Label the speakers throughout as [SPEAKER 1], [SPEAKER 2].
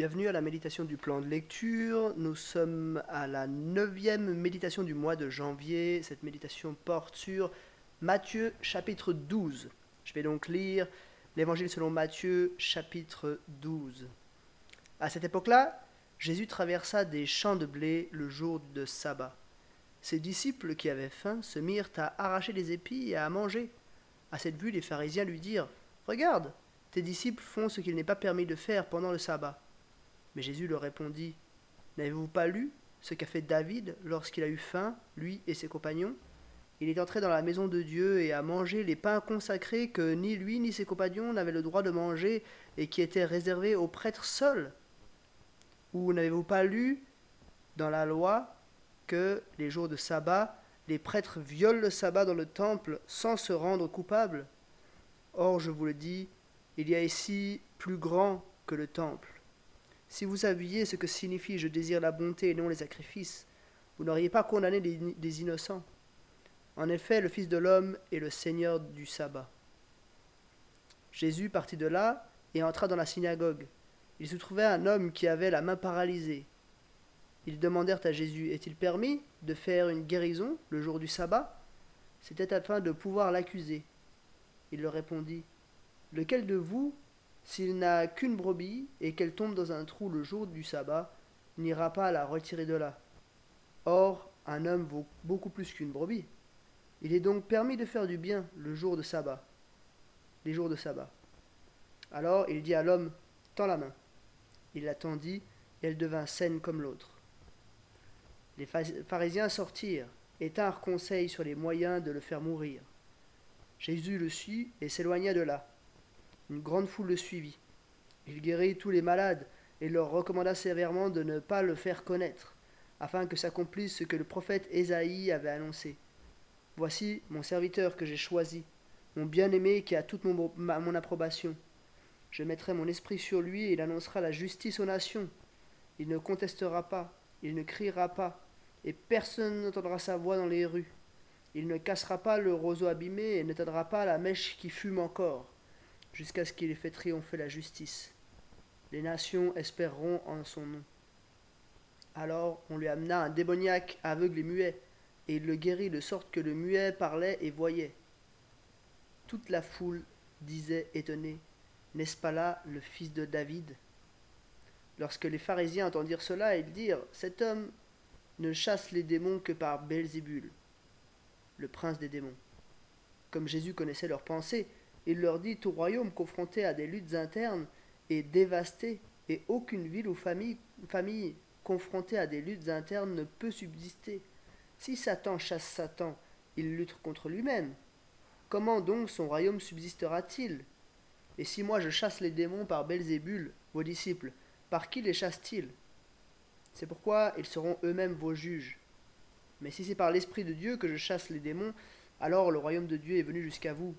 [SPEAKER 1] Bienvenue à la méditation du plan de lecture. Nous sommes à la neuvième méditation du mois de janvier. Cette méditation porte sur Matthieu chapitre 12. Je vais donc lire l'évangile selon Matthieu chapitre 12. À cette époque-là, Jésus traversa des champs de blé le jour de sabbat. Ses disciples qui avaient faim se mirent à arracher des épis et à manger. À cette vue, les pharisiens lui dirent Regarde, tes disciples font ce qu'il n'est pas permis de faire pendant le sabbat. Mais Jésus leur répondit N'avez-vous pas lu ce qu'a fait David lorsqu'il a eu faim, lui et ses compagnons? Il est entré dans la maison de Dieu et a mangé les pains consacrés que ni lui ni ses compagnons n'avaient le droit de manger et qui étaient réservés aux prêtres seuls. Ou n'avez-vous pas lu dans la loi que les jours de sabbat, les prêtres violent le sabbat dans le temple sans se rendre coupables Or, je vous le dis, il y a ici plus grand que le temple. Si vous saviez ce que signifie je désire la bonté et non les sacrifices, vous n'auriez pas condamné des, innocents. En effet, le Fils de l'homme est le Seigneur du sabbat. Jésus partit de là et entra dans la synagogue. Il se trouvait un homme qui avait la main paralysée. Ils demandèrent à Jésus Est-il permis de faire une guérison le jour du sabbat? C'était afin de pouvoir l'accuser. Il leur répondit Lequel de vous s'il n'a qu'une brebis et qu'elle tombe dans un trou le jour du sabbat, n'ira pas la retirer de là. Or, un homme vaut beaucoup plus qu'une brebis. Il est donc permis de faire du bien le jour de sabbat, les jours de sabbat. Alors il dit à l'homme, Tends la main. Il la tendit, et elle devint saine comme l'autre. Les pharisiens sortirent et tinrent conseil sur les moyens de le faire mourir. Jésus le sut et s'éloigna de là. Une grande foule le suivit. Il guérit tous les malades et leur recommanda sévèrement de ne pas le faire connaître, afin que s'accomplisse ce que le prophète Ésaïe avait annoncé. Voici mon serviteur que j'ai choisi, mon bien-aimé qui a toute mon, approbation. Je mettrai mon esprit sur lui et il annoncera la justice aux nations. Il ne contestera pas, il ne criera pas, et personne n'entendra sa voix dans les rues. Il ne cassera pas le roseau abîmé et n'éteindra pas la mèche qui fume encore jusqu'à ce qu'il ait fait triompher la justice. Les nations espéreront en son nom. Alors on lui amena un démoniaque aveugle et muet, et il le guérit de sorte que le muet parlait et voyait. Toute la foule disait étonnée, N'est-ce pas là le fils de David? Lorsque les pharisiens entendirent cela, ils dirent, Cet homme ne chasse les démons que par Belzébul, le prince des démons. Comme Jésus connaissait leurs pensées, il leur dit Tout royaume confronté à des luttes internes est dévasté, et aucune ville ou famille, confrontée à des luttes internes ne peut subsister. Si Satan chasse Satan, il lutte contre lui-même. Comment donc son royaume subsistera-t-il? Et si moi je chasse les démons par Belzébul, vos disciples, par qui les chassent-ils? C'est pourquoi ils seront eux-mêmes vos juges. Mais si c'est par l'Esprit de Dieu que je chasse les démons, alors le royaume de Dieu est venu jusqu'à vous.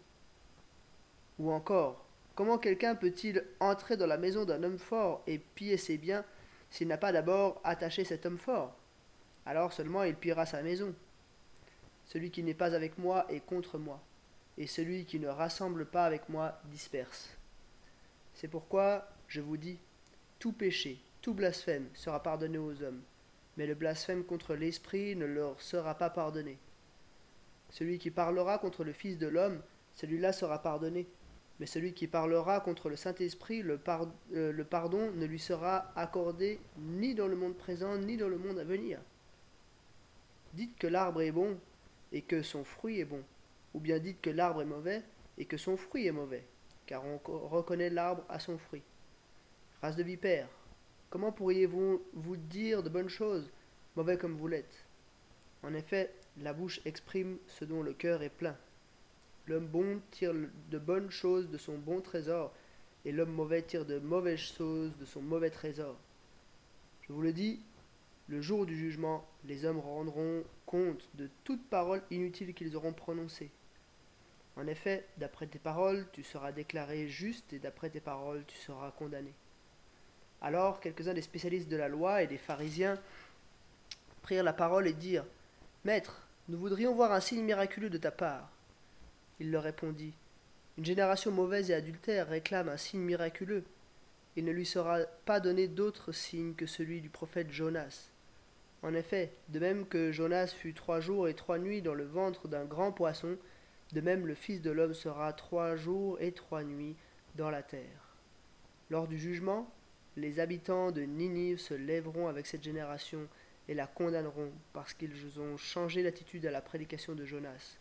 [SPEAKER 1] Ou encore, comment quelqu'un peut-il entrer dans la maison d'un homme fort et piller ses biens s'il n'a pas d'abord attaché cet homme fort? Alors seulement il pillera sa maison. Celui qui n'est pas avec moi est contre moi, et celui qui ne rassemble pas avec moi disperse. C'est pourquoi je vous dis, tout péché, tout blasphème sera pardonné aux hommes, mais le blasphème contre l'Esprit ne leur sera pas pardonné. Celui qui parlera contre le Fils de l'homme, celui-là sera pardonné mais celui qui parlera contre le Saint-Esprit, le, euh, le, pardon ne lui sera accordé ni dans le monde présent, ni dans le monde à venir. Dites que l'arbre est bon et que son fruit est bon, ou bien dites que l'arbre est mauvais et que son fruit est mauvais, car on reconnaît l'arbre à son fruit. Race de vipère, comment pourriez-vous vous dire de bonnes choses, mauvais comme vous l'êtes? En effet, la bouche exprime ce dont le cœur est plein. L'homme bon tire de bonnes choses de son bon trésor, et l'homme mauvais tire de mauvaises choses de son mauvais trésor. Je vous le dis, le jour du jugement, les hommes rendront compte de toute parole inutile qu'ils auront prononcée. En effet, d'après tes paroles, tu seras déclaré juste, et d'après tes paroles, tu seras condamné. Alors quelques-uns des spécialistes de la loi et des pharisiens prirent la parole et dirent Maître, nous voudrions voir un signe miraculeux de ta part. Il leur répondit Une génération mauvaise et adultère réclame un signe miraculeux, il ne lui sera pas donné d'autre signe que celui du prophète Jonas. En effet, de même que Jonas fut trois jours et trois nuits dans le ventre d'un grand poisson, de même le Fils de l'homme sera trois jours et trois nuits dans la terre. Lors du jugement, les habitants de Ninive se lèveront avec cette génération et la condamneront parce qu'ils ont changé l'attitude à la prédication de Jonas.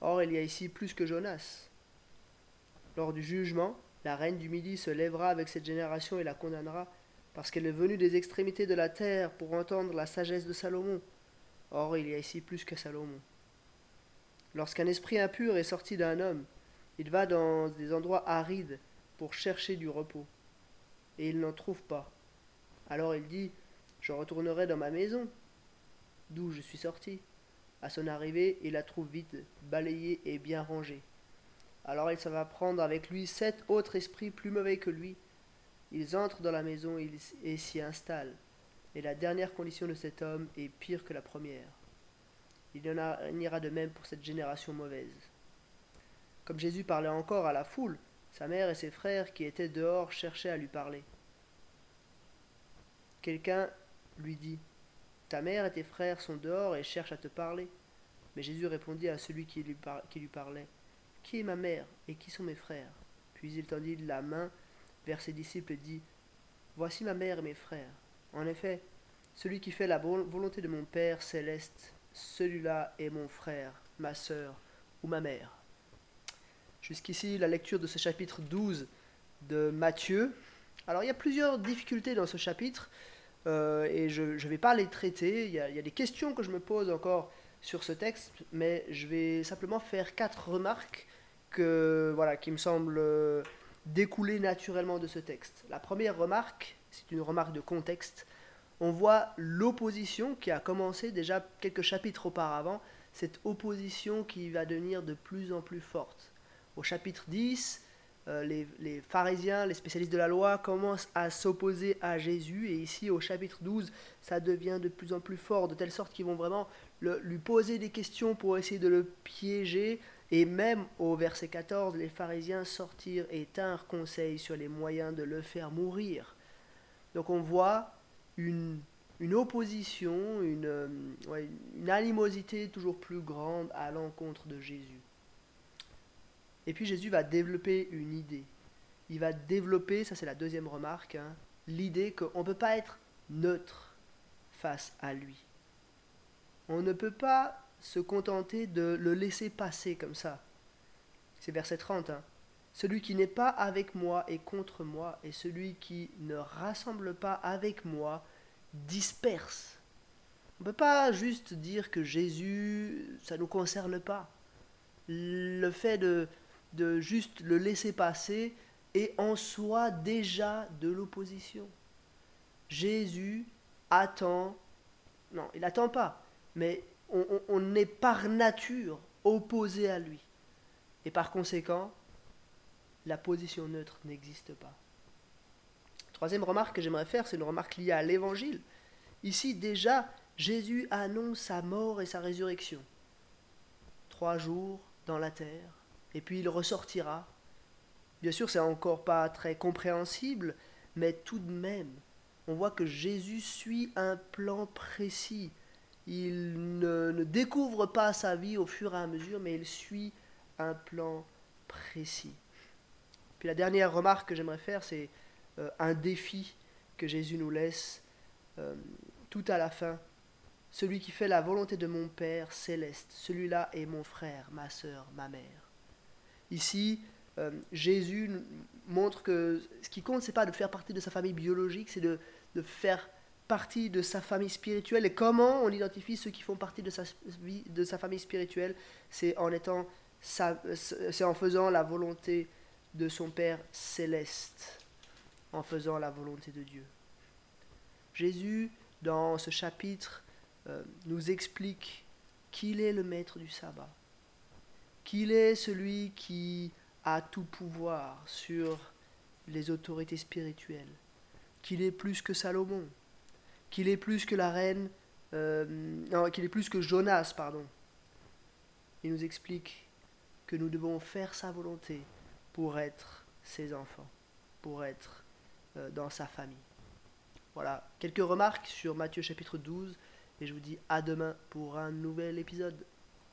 [SPEAKER 1] Or, il y a ici plus que Jonas. Lors du jugement, la reine du Midi se lèvera avec cette génération et la condamnera, parce qu'elle est venue des extrémités de la terre pour entendre la sagesse de Salomon. Or, il y a ici plus que Salomon. Lorsqu'un esprit impur est sorti d'un homme, il va dans des endroits arides pour chercher du repos, et il n'en trouve pas. Alors il dit Je retournerai dans ma maison, d'où je suis sorti. À son arrivée, il la trouve vide, balayée et bien rangée. Alors il s'en va prendre avec lui sept autres esprits plus mauvais que lui. Ils entrent dans la maison et s'y installent. Et la dernière condition de cet homme est pire que la première. Il y en ira de même pour cette génération mauvaise. Comme Jésus parlait encore à la foule, sa mère et ses frères qui étaient dehors cherchaient à lui parler. Quelqu'un lui dit Ta mère et tes frères sont dehors et cherchent à te parler. Mais Jésus répondit à celui qui lui, parlait qui est ma mère et qui sont mes frères? Puis il tendit la main vers ses disciples et dit Voici ma mère et mes frères. En effet, celui qui fait la volonté de mon Père céleste, celui-là est mon frère, ma sœur ou ma mère. Jusqu'ici, la lecture de ce chapitre 12 de Matthieu. Alors, il y a plusieurs difficultés dans ce chapitre euh, et je ne vais pas les traiter. Il y, a, des questions que je me pose encore sur ce texte, mais je vais simplement faire quatre remarques que, voilà, qui me semble euh, découler naturellement de ce texte. La première remarque, c'est une remarque de contexte. On voit l'opposition qui a commencé déjà quelques chapitres auparavant, cette opposition qui va devenir de plus en plus forte. Au chapitre 10, euh, les, pharisiens, les spécialistes de la loi commencent à s'opposer à Jésus, et ici au chapitre 12, ça devient de plus en plus fort, de telle sorte qu'ils vont vraiment lui poser des questions pour essayer de le piéger, et même au verset 14, les pharisiens sortirent et tinrent conseil sur les moyens de le faire mourir. Donc on voit une, opposition, euh, une animosité toujours plus grande à l'encontre de Jésus. Et puis Jésus va développer une idée. Il va développer, ça c'est la deuxième remarque, hein, l'idée qu'on ne peut pas être neutre face à lui. On ne peut pas se contenter de le laisser passer comme ça. C'est verset 30. Hein. Celui qui n'est pas avec moi est contre moi, et celui qui ne rassemble pas avec moi disperse. On ne peut pas juste dire que Jésus, ça ne nous concerne pas. Le fait de, de juste le laisser passer est en soi déjà de l'opposition. Jésus attend, non, il n'attend pas, mais on, est par nature opposé à lui. Et par conséquent, la position neutre n'existe pas. Troisième remarque que j'aimerais faire, c'est une remarque liée à l'évangile. Ici, déjà, Jésus annonce sa mort et sa résurrection. Trois jours dans la terre, et puis il ressortira. Bien sûr, c'est encore pas très compréhensible, mais tout de même, on voit que Jésus suit un plan précis il ne, découvre pas sa vie au fur et à mesure, mais il suit un plan précis. Puis la dernière remarque que j'aimerais faire, c'est euh, un défi que Jésus nous laisse euh, tout à la fin. Celui qui fait la volonté de mon Père céleste, celui-là est mon frère, ma sœur, ma mère. Ici, euh, Jésus montre que ce qui compte, c'est pas de faire partie de sa famille biologique, c'est de, de faire partie de sa famille spirituelle. Et comment on identifie ceux qui font partie de sa, de sa famille spirituelle? C'est en étant c'est en faisant la volonté de son Père céleste, en faisant la volonté de Dieu. Jésus, dans ce chapitre, euh, nous explique qu'il est le maître du sabbat, qu'il est celui qui a tout pouvoir sur les autorités spirituelles, qu'il est plus que Salomon, qu'il est plus que la reine, euh, qu'il est plus que Jonas, pardon. Il nous explique que nous devons faire sa volonté pour être ses enfants, pour être euh, dans sa famille. Voilà, quelques remarques sur Matthieu chapitre 12 et je vous dis à demain pour un nouvel épisode.